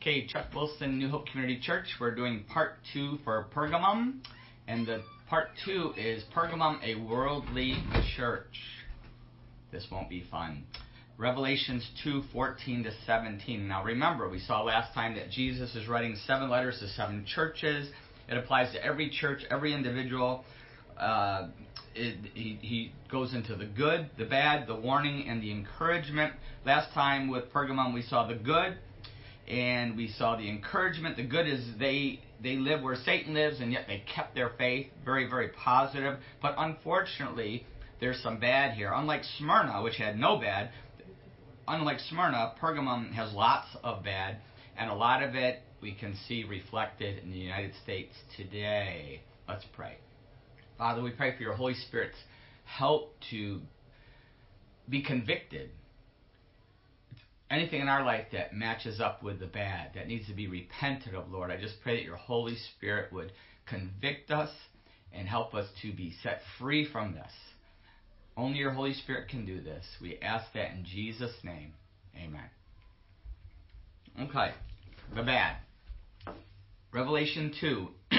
Okay, Chuck Wilson, New Hope Community Church. We're doing part two for Pergamum, and the part two is Pergamum, a worldly church. This won't be fun. Revelations 2 14 to 17. Now remember, we saw last time that Jesus is writing seven letters to seven churches. It applies to every church, every individual. Uh, it, he, he goes into the good, the bad, the warning, and the encouragement. Last time with Pergamum, we saw the good, and we saw the encouragement. The good is they they live where Satan lives, and yet they kept their faith. Very very positive. But unfortunately, there's some bad here. Unlike Smyrna, which had no bad, unlike Smyrna, Pergamum has lots of bad, and a lot of it we can see reflected in the United States today. Let's pray. Father, we pray for your Holy Spirit's help to be convicted. Anything in our life that matches up with the bad, that needs to be repented of, Lord, I just pray that your Holy Spirit would convict us and help us to be set free from this. Only your Holy Spirit can do this. We ask that in Jesus' name. Amen. Okay, the bad. Revelation 2,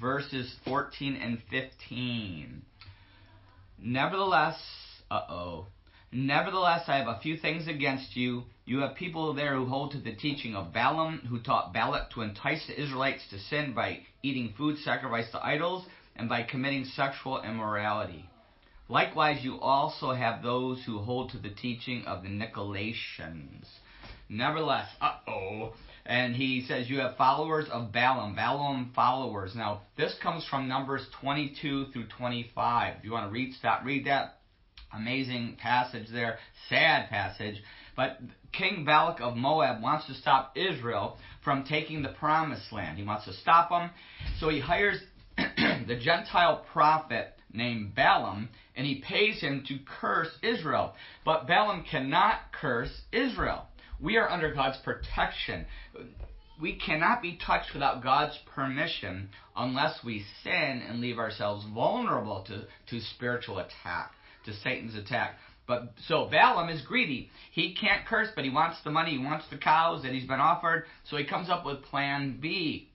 verses 14 and 15. Nevertheless, uh oh. Nevertheless, I have a few things against you. You have people there who hold to the teaching of Balaam, who taught Balak to entice the Israelites to sin by eating food sacrificed to idols and by committing sexual immorality. Likewise, you also have those who hold to the teaching of the Nicolaitans. Nevertheless, uh oh. And he says, You have followers of Balaam, Balaam followers. Now, this comes from Numbers 22 through 25. If you want to read, stop, read that. Amazing passage there, sad passage. But King Balak of Moab wants to stop Israel from taking the promised land. He wants to stop them. So he hires the Gentile prophet named Balaam, and he pays him to curse Israel. But Balaam cannot curse Israel. We are under God's protection. We cannot be touched without God's permission unless we sin and leave ourselves vulnerable to, to spiritual attack, to Satan's attack. But so Balaam is greedy. He can't curse, but he wants the money, he wants the cows that he's been offered, so he comes up with plan B.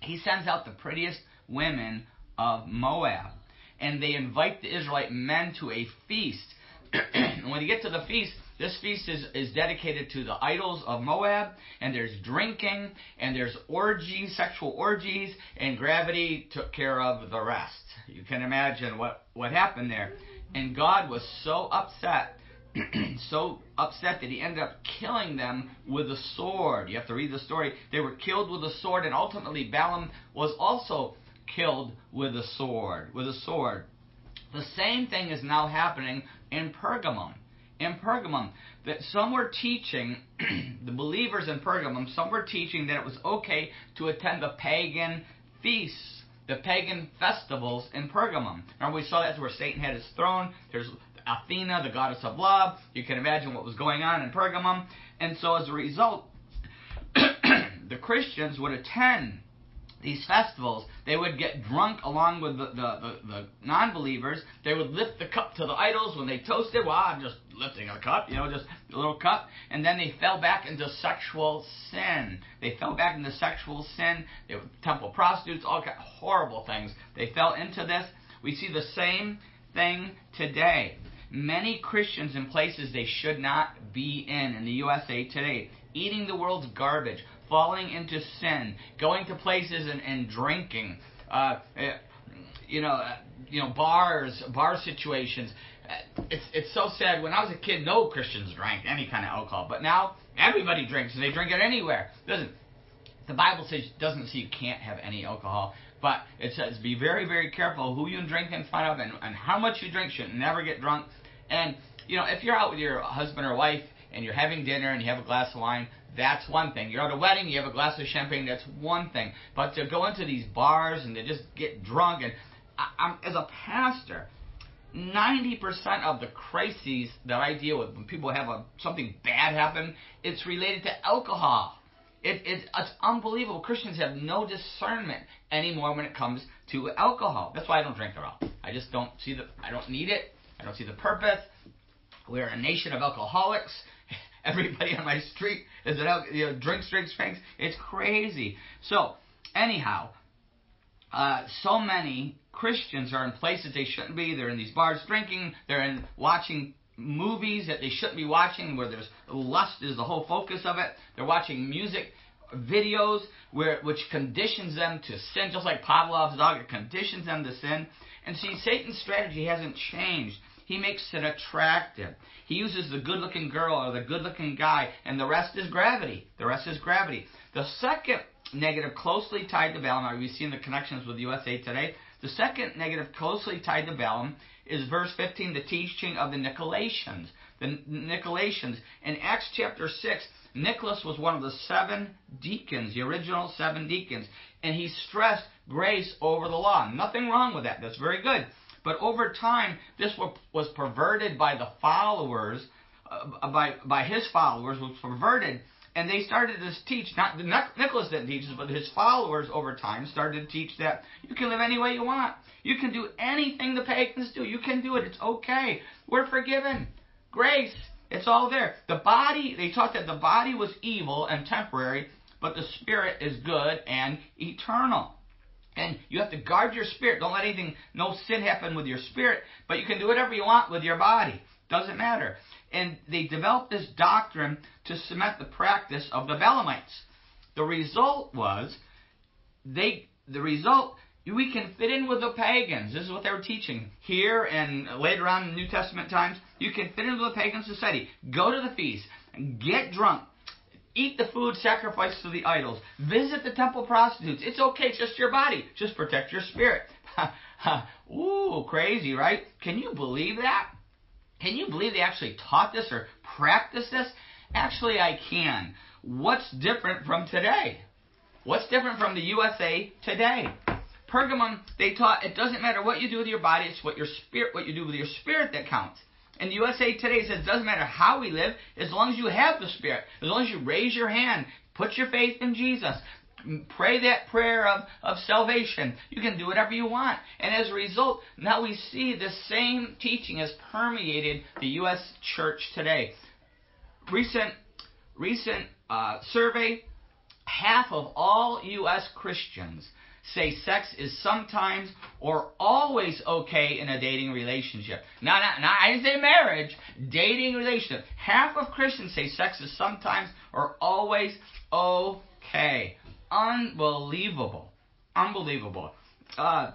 He sends out the prettiest women of Moab, and they invite the Israelite men to a feast. and when you get to the feast, this feast is, is dedicated to the idols of Moab, and there's drinking, and there's orgies, sexual orgies, and gravity took care of the rest. You can imagine what, what happened there. And God was so upset, so upset that he ended up killing them with a sword. You have to read the story. They were killed with a sword, and ultimately Balaam was also killed with a sword. With a sword. The same thing is now happening in Pergamum in Pergamum that some were teaching, the believers in Pergamum, some were teaching that it was okay to attend the pagan feasts, the pagan festivals in Pergamum. Remember, we saw that's where Satan had his throne. There's Athena, the goddess of love. You can imagine what was going on in Pergamum. And so as a result, the Christians would attend these festivals, they would get drunk along with the, the, the, the non believers. They would lift the cup to the idols when they toasted. Well, I'm just lifting a cup, you know, just a little cup. And then they fell back into sexual sin. They fell back into sexual sin. They were temple prostitutes, all kind of horrible things. They fell into this. We see the same thing today. Many Christians in places they should not be in in the USA today, eating the world's garbage, falling into sin, going to places and, and drinking, uh, eh, you know, uh, you know, bars, bar situations. Uh, it's it's so sad. When I was a kid, no Christians drank any kind of alcohol, but now everybody drinks and they drink it anywhere. Listen, the Bible says doesn't say you can't have any alcohol, but it says be very very careful who you drink in front of and, and how much you drink. Should never get drunk. And you know, if you're out with your husband or wife and you're having dinner and you have a glass of wine, that's one thing. You're at a wedding, you have a glass of champagne, that's one thing. But to go into these bars and to just get drunk, and I, as a pastor, 90% of the crises that I deal with when people have a, something bad happen, it's related to alcohol. It, it, it's unbelievable. Christians have no discernment anymore when it comes to alcohol. That's why I don't drink at all. I just don't see the. I don't need it. I don't see the purpose. We're a nation of alcoholics Everybody on my street is an al- you know, drinks, drinks, drinks. It's crazy. So, anyhow, uh, so many Christians are in places they shouldn't be. They're in these bars drinking. They're in watching movies that they shouldn't be watching, where there's lust is the whole focus of it. They're watching music videos where which conditions them to sin, just like Pavlov's dog. It conditions them to sin. And see, Satan's strategy hasn't changed. He makes it attractive. He uses the good looking girl or the good looking guy, and the rest is gravity. The rest is gravity. The second negative closely tied to Balaam, we see in the connections with USA Today, the second negative closely tied to Balaam is verse 15, the teaching of the Nicolaitans. The Nicolaitans. In Acts chapter 6, Nicholas was one of the seven deacons, the original seven deacons, and he stressed grace over the law. Nothing wrong with that. That's very good. But over time, this was perverted by the followers, uh, by, by his followers, was perverted. And they started to teach, not Nicholas didn't teach this, but his followers over time started to teach that you can live any way you want. You can do anything the pagans do. You can do it. It's okay. We're forgiven. Grace. It's all there. The body, they taught that the body was evil and temporary, but the spirit is good and eternal. And you have to guard your spirit. Don't let anything, no sin happen with your spirit, but you can do whatever you want with your body. Doesn't matter. And they developed this doctrine to cement the practice of the Balaamites. The result was, they, the result, we can fit in with the pagans. This is what they were teaching here and later on in New Testament times. You can fit in with the pagan society. Go to the feast, get drunk, Eat the food sacrificed to the idols. Visit the temple prostitutes. It's okay, just your body. Just protect your spirit. Ooh, crazy, right? Can you believe that? Can you believe they actually taught this or practiced this? Actually, I can. What's different from today? What's different from the USA today? Pergamum, they taught it doesn't matter what you do with your body, it's what your spirit, what you do with your spirit that counts. And the USA Today says it doesn't matter how we live, as long as you have the Spirit, as long as you raise your hand, put your faith in Jesus, pray that prayer of, of salvation, you can do whatever you want. And as a result, now we see the same teaching has permeated the U.S. church today. Recent, recent uh, survey, half of all U.S. Christians say sex is sometimes or always okay in a dating relationship. Now, not, not, I didn't say marriage, dating relationship. Half of Christians say sex is sometimes or always okay. Unbelievable. Unbelievable. Uh,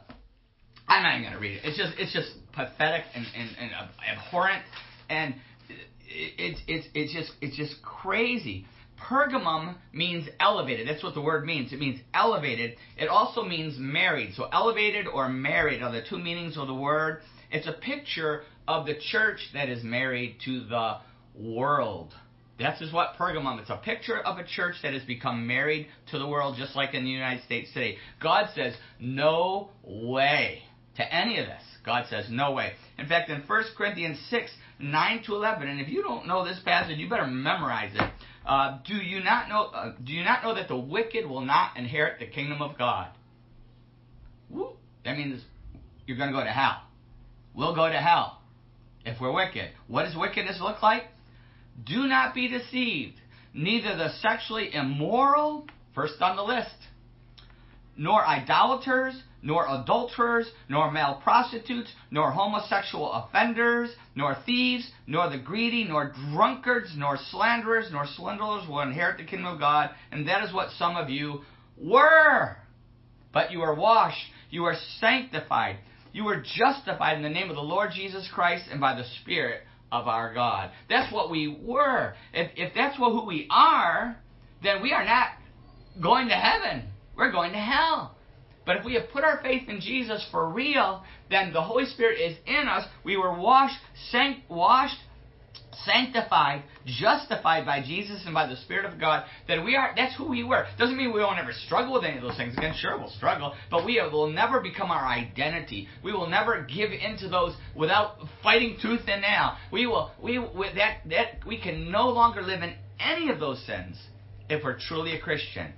I'm not even to read it. It's just, it's just pathetic and, and, and abhorrent, and it's, it's, it's just, it's just crazy. Pergamum means elevated. That's what the word means. It means elevated. It also means married. So elevated or married are the two meanings of the word. It's a picture of the church that is married to the world. This is what Pergamum. It's a picture of a church that has become married to the world, just like in the United States today. God says, no way to any of this. God says, no way. In fact, in 1 Corinthians 6, 9 to 11, and if you don't know this passage, you better memorize it. Uh, do you not know? Uh, do you not know that the wicked will not inherit the kingdom of God? Woo. That means you're going to go to hell. We'll go to hell if we're wicked. What does wickedness look like? Do not be deceived. Neither the sexually immoral, first on the list, nor idolaters, nor adulterers, nor male prostitutes, nor homosexual offenders, nor thieves, nor the greedy, nor drunkards, nor slanderers, nor swindlers will inherit the kingdom of God. And that is what some of you were. But you are washed, you are sanctified, you are justified in the name of the Lord Jesus Christ and by the Spirit of our God. That's what we were. If, if that's what, who we are, then we are not going to heaven. We're going to hell. But if we have put our faith in Jesus for real, then the Holy Spirit is in us. We were washed, sanct, washed, sanctified, justified by Jesus and by the Spirit of God. That we are. That's who we were. Doesn't mean we won't ever struggle with any of those things. Again, sure we'll struggle, but we will never become our identity. We will never give into those without fighting tooth and nail. We will. We with that that we can no longer live in any of those sins if we're truly a Christian.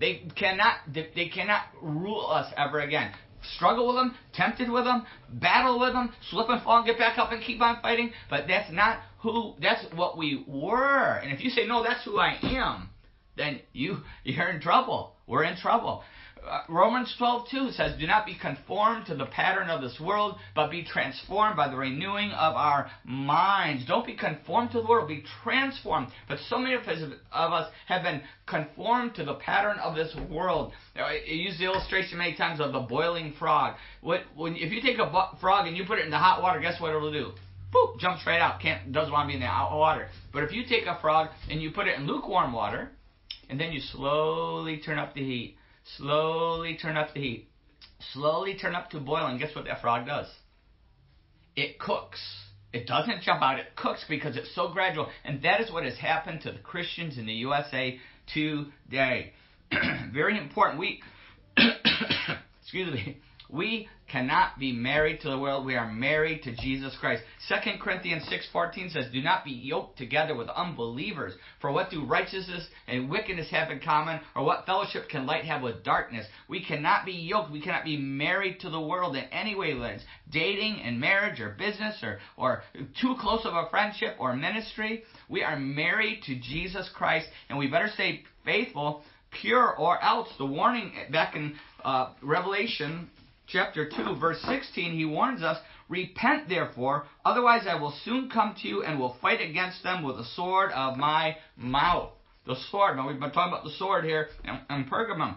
They cannot, they cannot rule us ever again. Struggle with them, tempted with them, battle with them, slip and fall and get back up and keep on fighting, but that's not who that's what we were. And if you say no, that's who I am, then you you're in trouble. We're in trouble. Uh, Romans 12:2 says, "Do not be conformed to the pattern of this world, but be transformed by the renewing of our minds." Don't be conformed to the world, be transformed. But so many of us, have been conformed to the pattern of this world. I use the illustration many times of the boiling frog. What, when, if you take a frog and you put it in the hot water, guess what it'll do? Boop, jumps right out. Can't doesn't want to be in the hot water. But if you take a frog and you put it in lukewarm water, and then you slowly turn up the heat Slowly turn up the heat. Slowly turn up to boiling. Guess what that frog does? It cooks. It doesn't jump out, it cooks because it's so gradual. And that is what has happened to the Christians in the USA today. Very important. We, excuse me, we cannot be married to the world. We are married to Jesus Christ. 2 Corinthians 6:14 says, "Do not be yoked together with unbelievers. For what do righteousness and wickedness have in common, or what fellowship can light have with darkness? We cannot be yoked. We cannot be married to the world in any way, whether dating and marriage or business or or too close of a friendship or ministry. We are married to Jesus Christ, and we better stay faithful." Pure or else. The warning back in uh, Revelation chapter 2, verse 16, he warns us, Repent therefore, otherwise I will soon come to you and will fight against them with the sword of my mouth. The sword. Now we've been talking about the sword here in, in Pergamum.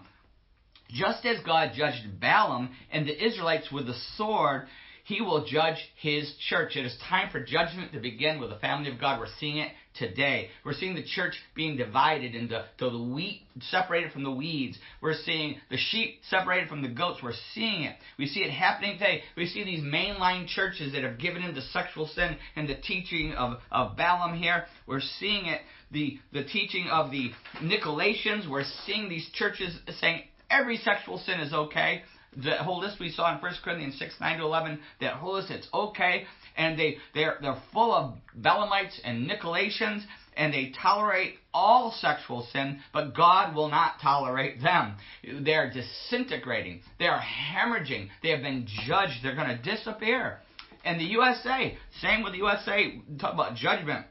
Just as God judged Balaam and the Israelites with the sword, he will judge his church. It is time for judgment to begin with the family of God. We're seeing it today. We're seeing the church being divided into the wheat separated from the weeds. We're seeing the sheep separated from the goats. We're seeing it. We see it happening today. We see these mainline churches that have given into sexual sin and the teaching of, of Balaam here. We're seeing it, the, the teaching of the Nicolaitans. We're seeing these churches saying every sexual sin is okay the whole list we saw in 1 Corinthians 6, 9 to 11, that whole list, it's okay. And they, they're, they're full of Balaamites and Nicolaitans, and they tolerate all sexual sin, but God will not tolerate them. They're disintegrating. They are hemorrhaging. They have been judged. They're going to disappear. And the USA, same with the USA, talk about judgment.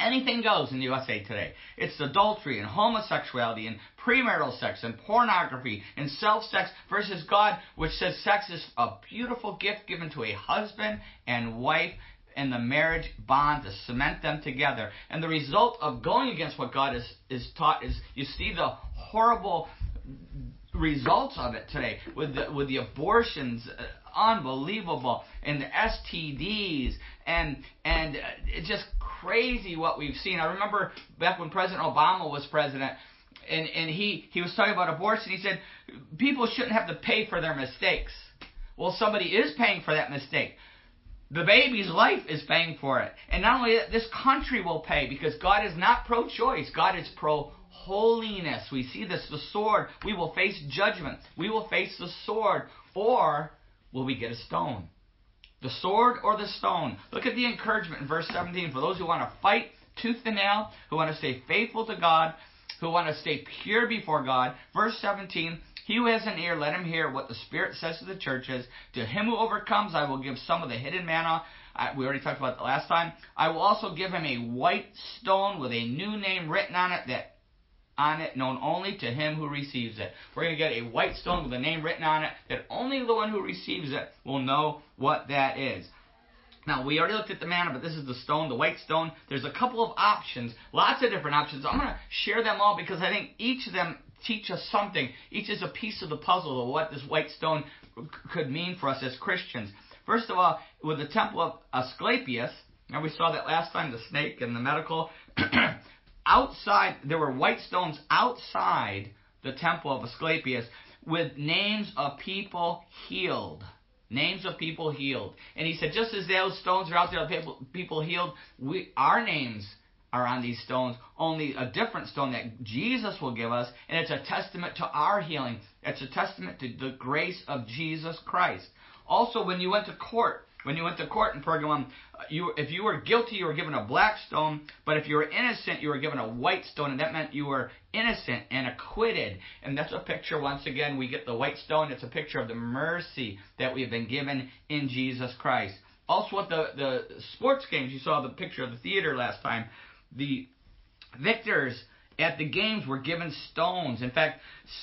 Anything goes in the USA today. It's adultery and homosexuality and premarital sex and pornography and self sex versus God, which says sex is a beautiful gift given to a husband and wife and the marriage bond to cement them together. And the result of going against what God is, is taught is you see the horrible results of it today with the, with the abortions uh, unbelievable and the STDs and and uh, it's just crazy what we've seen. I remember back when President Obama was president and and he he was talking about abortion. He said people shouldn't have to pay for their mistakes. Well, somebody is paying for that mistake. The baby's life is paying for it. And not only that, this country will pay because God is not pro choice, God is pro holiness. We see this the sword. We will face judgment. We will face the sword. Or will we get a stone? The sword or the stone? Look at the encouragement in verse 17 for those who want to fight tooth and nail, who want to stay faithful to God, who want to stay pure before God. Verse 17 He who has an ear, let him hear what the Spirit says to the churches. To him who overcomes, I will give some of the hidden manna. I, we already talked about that last time. I will also give him a white stone with a new name written on it that on it known only to him who receives it. We're going to get a white stone with a name written on it that only the one who receives it will know what that is. Now, we already looked at the manna, but this is the stone, the white stone. There's a couple of options, lots of different options. I'm going to share them all because I think each of them teach us something. Each is a piece of the puzzle of what this white stone could mean for us as Christians. First of all, with the temple of Asclepius, and we saw that last time, the snake and the medical. Outside, there were white stones outside the temple of Asclepius with names of people healed. Names of people healed. And he said, just as those stones are out there, people, people healed, we, our names are on these stones, only a different stone that Jesus will give us, and it's a testament to our healing. It's a testament to the grace of Jesus Christ. Also, when you went to court, when you went to court in Pergamum, uh, you, if you were guilty, you were given a black stone, but if you were innocent, you were given a white stone, and that meant you were innocent and acquitted. And that's a picture, once again, we get the white stone. It's a picture of the mercy that we've been given in Jesus Christ. Also, at the the sports games, you saw the picture of the theater last time. The victors at the games were given stones. In fact,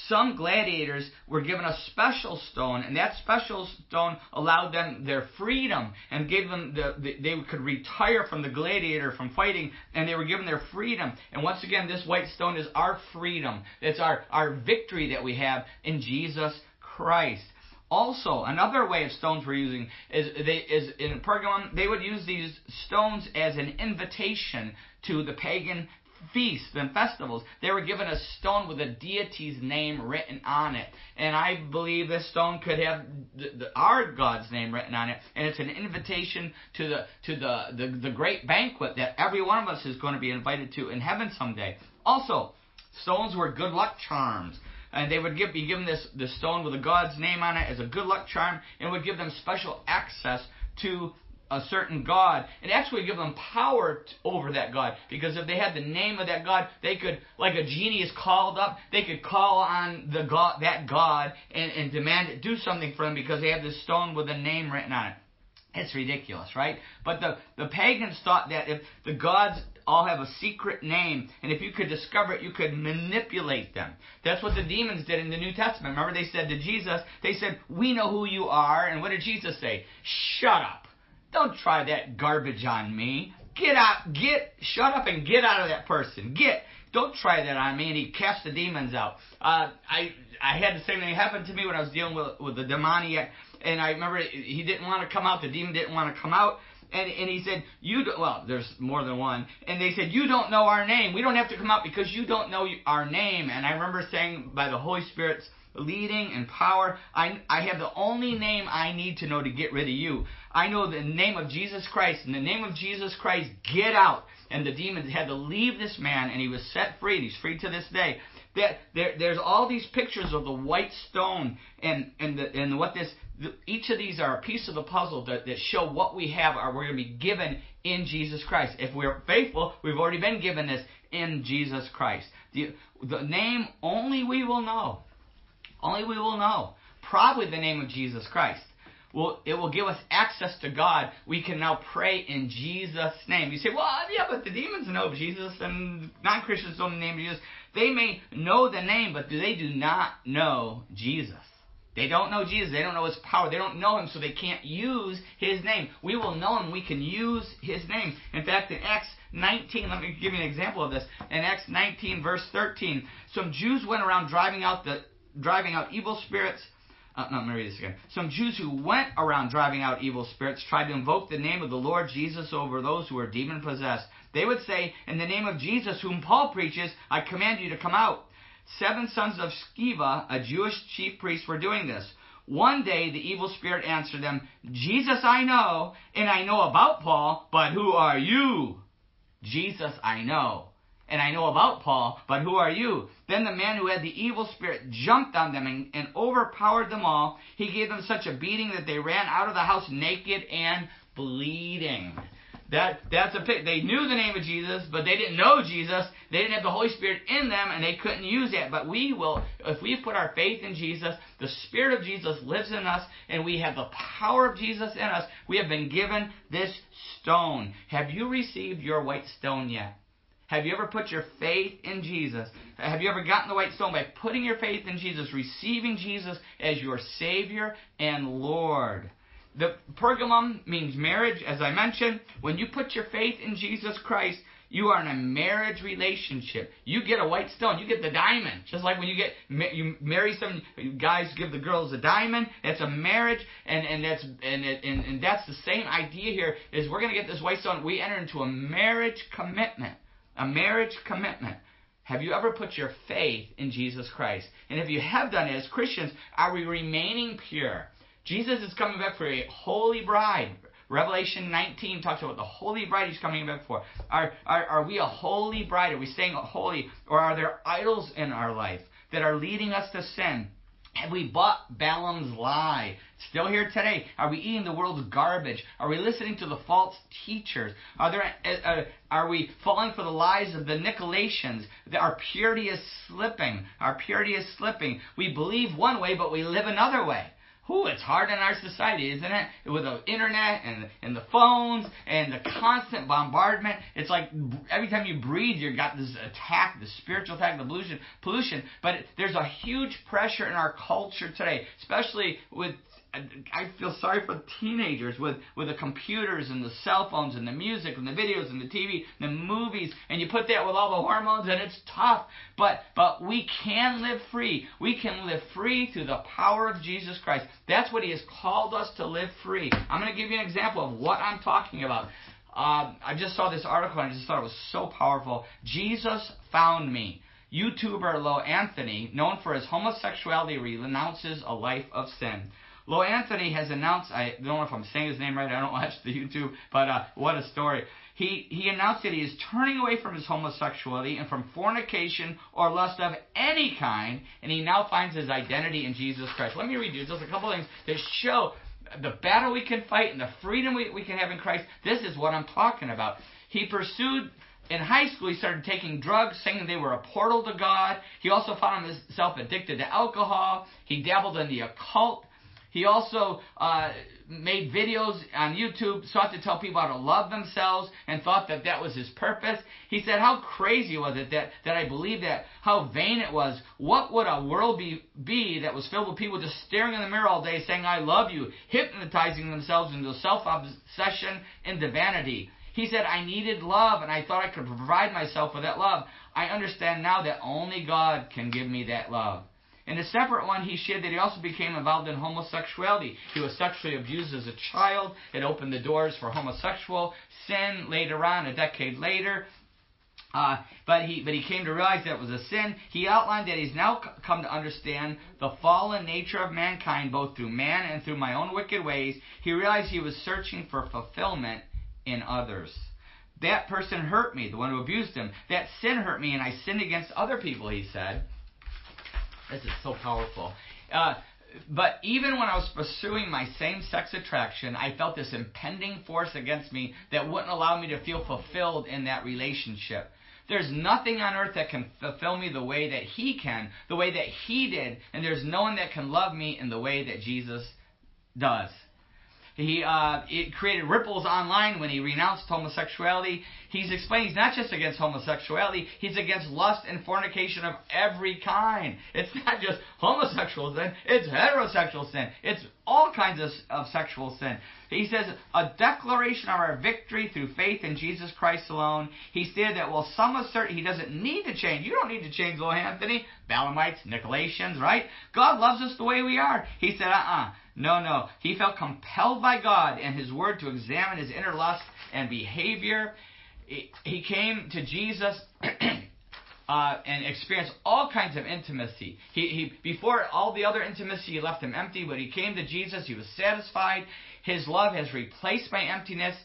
some gladiators were given a special stone, and that special stone allowed them their freedom and gave them the, the, they could retire from the gladiator from fighting, and they were given their freedom. And once again, this white stone is our freedom. It's our our victory that we have in Jesus Christ. Also, another way of stones we're using is they is in Pergamum they would use these stones as an invitation to the pagan feasts and festivals, they were given a stone with a deity's name written on it. And I believe this stone could have the, the, our God's name written on it. And it's an invitation to the to the, the, the great banquet that every one of us is going to be invited to in heaven someday. Also, stones were good luck charms and they would give, be given this, this stone with a God's name on it as a good luck charm, and would give them special access to a certain God and actually give them power t- over that God. Because if they had the name of that God, they could, like a genie is called up, they could call on the God, that God and, and demand it do something for them because they have this stone with a name written on it. It's ridiculous, right? But the, the pagans thought that if the gods all have a secret name, and if you could discover it, you could manipulate them. That's what the demons did in the New Testament. Remember, they said to Jesus, they said, We know who you are. And what did Jesus say? Shut up. Don't try that garbage on me. Get out, get, shut up and get out of that person. Get, don't try that on me. And he cast the demons out. Uh, I, I had the same thing happen to me when I was dealing with, with the demoniac. And I remember he didn't want to come out. The demon didn't want to come out. And, and he said, you do, well, there's more than one. And they said, you don't know our name. We don't have to come out because you don't know our name. And I remember saying by the Holy Spirit's leading and power. I, I have the only name I need to know to get rid of you. I know the name of Jesus Christ. In the name of Jesus Christ, get out. And the demons had to leave this man, and he was set free. And he's free to this day. That there, there's all these pictures of the white stone, and and the, and what this each of these are a piece of the puzzle that, that show what we have are we're going to be given in Jesus Christ. If we're faithful, we've already been given this in Jesus Christ. The, the name only we will know. Only we will know. Probably the name of Jesus Christ. Well, it will give us access to God. We can now pray in Jesus' name. You say, well, yeah, but the demons know Jesus and non Christians don't know the name of Jesus. They may know the name, but they do not know Jesus. They don't know Jesus. They don't know his power. They don't know him, so they can't use his name. We will know him. We can use his name. In fact, in Acts 19, let me give you an example of this. In Acts 19, verse 13, some Jews went around driving out the driving out evil spirits. Uh, no, let me read this again. Some Jews who went around driving out evil spirits tried to invoke the name of the Lord Jesus over those who were demon possessed. They would say, In the name of Jesus, whom Paul preaches, I command you to come out. Seven sons of Sceva, a Jewish chief priest, were doing this. One day the evil spirit answered them, Jesus I know, and I know about Paul, but who are you? Jesus I know, and I know about Paul, but who are you? Then the man who had the evil spirit jumped on them and, and, overpowered them all. He gave them such a beating that they ran out of the house naked and bleeding. That that's a pic. they knew the name of Jesus, but they didn't know Jesus. They didn't have the Holy Spirit in them, and they couldn't use that. But we will, if we put our faith in Jesus, the Spirit of Jesus lives in us, and we have the power of Jesus in us. We have been given this stone. Have you received your white stone yet? Have you ever put your faith in Jesus? Have you ever gotten the white stone by putting your faith in Jesus, receiving Jesus as your Savior and Lord? The Pergamum means marriage, as I mentioned. When you put your faith in Jesus Christ, you are in a marriage relationship. You get a white stone. You get the diamond. Just like when you get you marry some guys give the girls a diamond. That's a marriage, and and that's and and, and that's the same idea here. Is we're gonna get this white stone. We enter into a marriage commitment. A marriage commitment. Have you ever put your faith in Jesus Christ? And if you have done it as Christians, are we remaining pure? Jesus is coming back for a holy bride. Revelation 19 talks about the holy bride he's coming back for. Are, are, are we a holy bride? Are we staying holy? Or are there idols in our life that are leading us to sin? Have we bought Balaam's lie? Still here today. Are we eating the world's garbage? Are we listening to the false teachers? Are there? Uh, uh are we falling for the lies of the Nicolaitans? Our purity is slipping. Our purity is slipping. We believe one way, but we live another way. Who it's hard in our society, isn't it? With the internet and and the phones and the constant bombardment. It's like every time you breathe, you've got this attack, the spiritual attack, the pollution. Pollution. But there's a huge pressure in our culture today, especially with I feel sorry for teenagers with, with the computers and the cell phones and the music and the videos and the TV and the movies and you put that with all the hormones and it's tough. But but we can live free. We can live free through the power of Jesus Christ. That's what He has called us to live free. I'm going to give you an example of what I'm talking about. Uh, I just saw this article and I just thought it was so powerful. Jesus found me. YouTuber Lo Anthony, known for his homosexuality, renounces a life of sin. Lo Anthony has announced, I don't know if I'm saying his name right, I don't watch the YouTube, but uh, what a story. He, he announced that he is turning away from his homosexuality and from fornication or lust of any kind, and he now finds his identity in Jesus Christ. Let me read you just a couple things that show the battle we can fight and the freedom we, we can have in Christ. This is what I'm talking about. He pursued in high school, he started taking drugs, saying they were a portal to God. He also found himself addicted to alcohol. He dabbled in the occult. He also uh, made videos on YouTube, sought to tell people how to love themselves, and thought that that was his purpose. He said, How crazy was it that, that I believed that? How vain it was. What would a world be, be that was filled with people just staring in the mirror all day saying, I love you, hypnotizing themselves into self obsession, into vanity? He said, I needed love, and I thought I could provide myself with that love. I understand now that only God can give me that love. In a separate one, he shared that he also became involved in homosexuality. He was sexually abused as a child. It opened the doors for homosexual sin later on, a decade later. Uh, but he but he came to realize that was a sin. He outlined that he's now come to understand the fallen nature of mankind, both through man and through my own wicked ways. He realized he was searching for fulfillment in others. That person hurt me, the one who abused him. That sin hurt me, and I sinned against other people. He said. This is so powerful. Uh, but even when I was pursuing my same sex attraction, I felt this impending force against me that wouldn't allow me to feel fulfilled in that relationship. There's nothing on earth that can fulfill me the way that He can, the way that He did, and there's no one that can love me in the way that Jesus does. He uh, it created ripples online when he renounced homosexuality. He's explaining he's not just against homosexuality, he's against lust and fornication of every kind. It's not just homosexual sin, it's heterosexual sin. It's all kinds of, of sexual sin. He says, a declaration of our victory through faith in Jesus Christ alone. He stated that while some assert he doesn't need to change, you don't need to change, Lo Anthony, Balaamites, Nicolaitans, right? God loves us the way we are. He said, uh uh-uh. uh no, no. He felt compelled by God and His Word to examine his inner lust and behavior. He came to Jesus uh, and experienced all kinds of intimacy. He, he before all the other intimacy left him empty, but he came to Jesus. He was satisfied. His love has replaced my emptiness.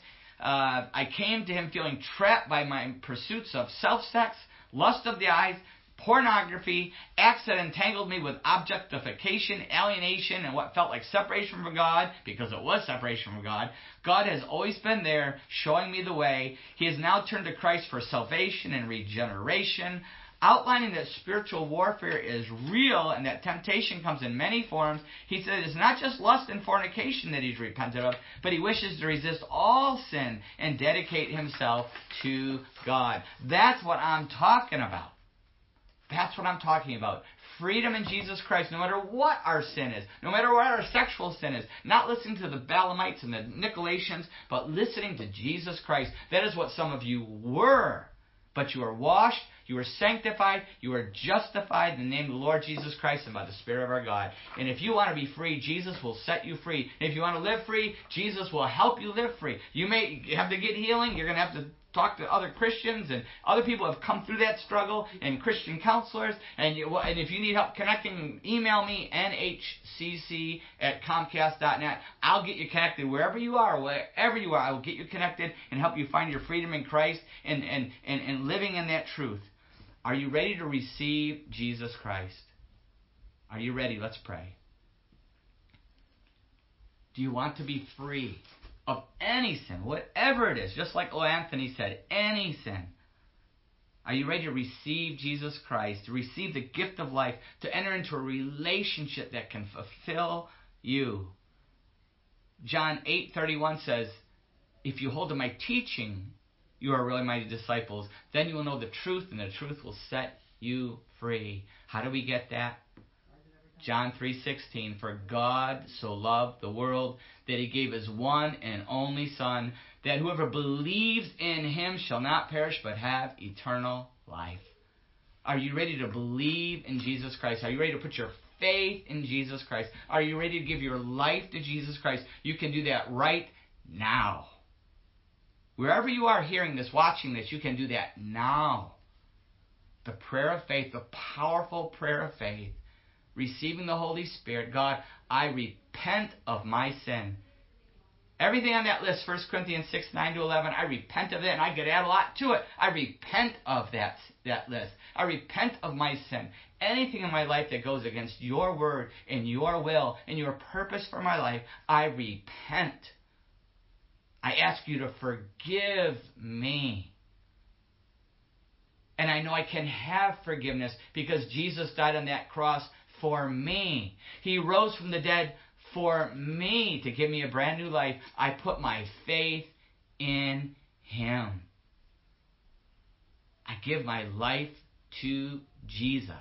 Uh, I came to him feeling trapped by my pursuits of self sex, lust of the eyes, pornography, acts that entangled me with objectification, alienation, and what felt like separation from God, because it was separation from God. God has always been there, showing me the way. He has now turned to Christ for salvation and regeneration, outlining that spiritual warfare is real and that temptation comes in many forms. He said it's not just lust and fornication that he's repented of, but he wishes to resist all sin and dedicate himself to God. That's what I'm talking about. That's what I'm talking about. Freedom in Jesus Christ, no matter what our sin is, no matter what our sexual sin is. Not listening to the Balaamites and the Nicolaitans, but listening to Jesus Christ. That is what some of you were. But you are washed, you are sanctified, you are justified in the name of the Lord Jesus Christ and by the Spirit of our God. And if you want to be free, Jesus will set you free. And if you want to live free, Jesus will help you live free. You may have to get healing, you're going to have to talk to other Christians and other people have come through that struggle and Christian counselors. And, you, and if you need help connecting, email me, nhcc at comcast.net. I'll get you connected wherever you are, wherever you are. I will get you connected and help you find your freedom in Christ and, and, and, and living in that truth. Are you ready to receive Jesus Christ? Are you ready? Let's pray. Do you want to be free? Of any sin, whatever it is, just like Lo Anthony said, any sin. Are you ready to receive Jesus Christ, to receive the gift of life, to enter into a relationship that can fulfill you. John 8:31 says, "If you hold to my teaching, you are really my disciples. Then you will know the truth, and the truth will set you free." How do we get that? John 3:16 For God so loved the world that he gave his one and only son that whoever believes in him shall not perish but have eternal life. Are you ready to believe in Jesus Christ? Are you ready to put your faith in Jesus Christ? Are you ready to give your life to Jesus Christ? You can do that right now. Wherever you are hearing this, watching this, you can do that now. The prayer of faith, the powerful prayer of faith, receiving the Holy Spirit. God, I repent of my sin. Everything on that list, 1 Corinthians 6, 9 to 11, I repent of it, and I could add a lot to it. I repent of that, that list. I repent of my sin. Anything in my life that goes against your word and your will and your purpose for my life, I repent. I ask you to forgive me. And I know I can have forgiveness because Jesus died on that cross for me. He rose from the dead for me to give me a brand new life. I put my faith in Him. I give my life to Jesus.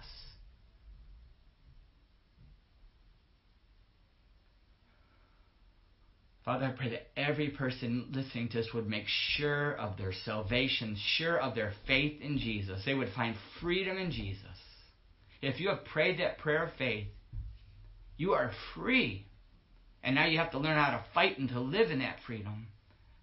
Father, I pray that every person listening to this would make sure of their salvation, sure of their faith in Jesus. They would find freedom in Jesus. If you have prayed that prayer of faith, you are free. And now you have to learn how to fight and to live in that freedom.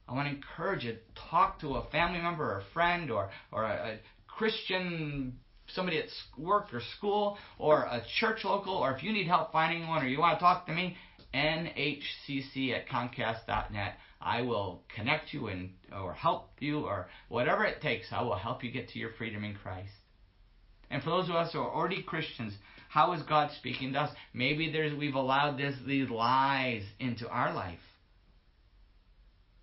I want to encourage you to talk to a family member or a friend or, or a, a Christian, somebody at work or school or a church local, or if you need help finding one or you want to talk to me, nhcc at comcast.net. I will connect you and or help you or whatever it takes. I will help you get to your freedom in Christ. And for those of us who are already Christians, how is God speaking to us? Maybe there's we've allowed this these lies into our life.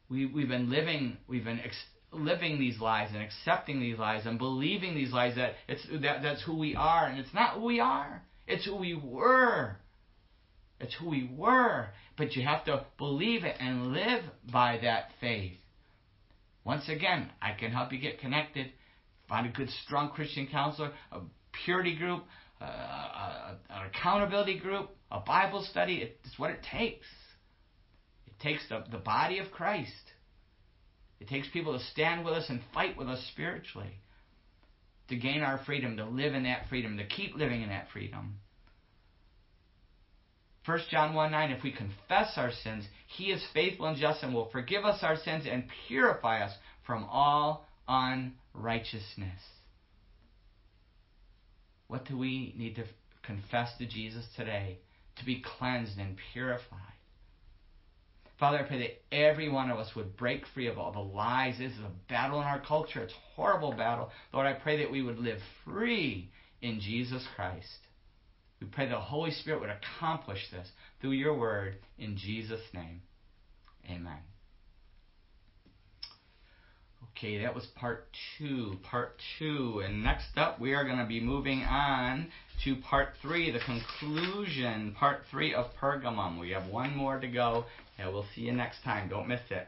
We we've been living we've been ex- living these lies and accepting these lies and believing these lies that it's that that's who we are and it's not who we are. It's who we were. It's who we were, but you have to believe it and live by that faith. Once again, I can help you get connected Find a good, strong Christian counselor, a purity group, uh, a, an accountability group, a Bible study. It's what it takes. It takes the, the body of Christ. It takes people to stand with us and fight with us spiritually to gain our freedom, to live in that freedom, to keep living in that freedom. 1 John 1 9, if we confess our sins, he is faithful and just and will forgive us our sins and purify us from all unrighteousness. What do we need to confess to Jesus today to be cleansed and purified? Father, I pray that every one of us would break free of all the lies. This is a battle in our culture. It's a horrible battle. Lord, I pray that we would live free in Jesus Christ. We pray the Holy Spirit would accomplish this through your word in Jesus' name. Amen. Okay, that was part two. Part two. And next up, we are going to be moving on to part three, the conclusion, part three of Pergamum. We have one more to go, and we'll see you next time. Don't miss it.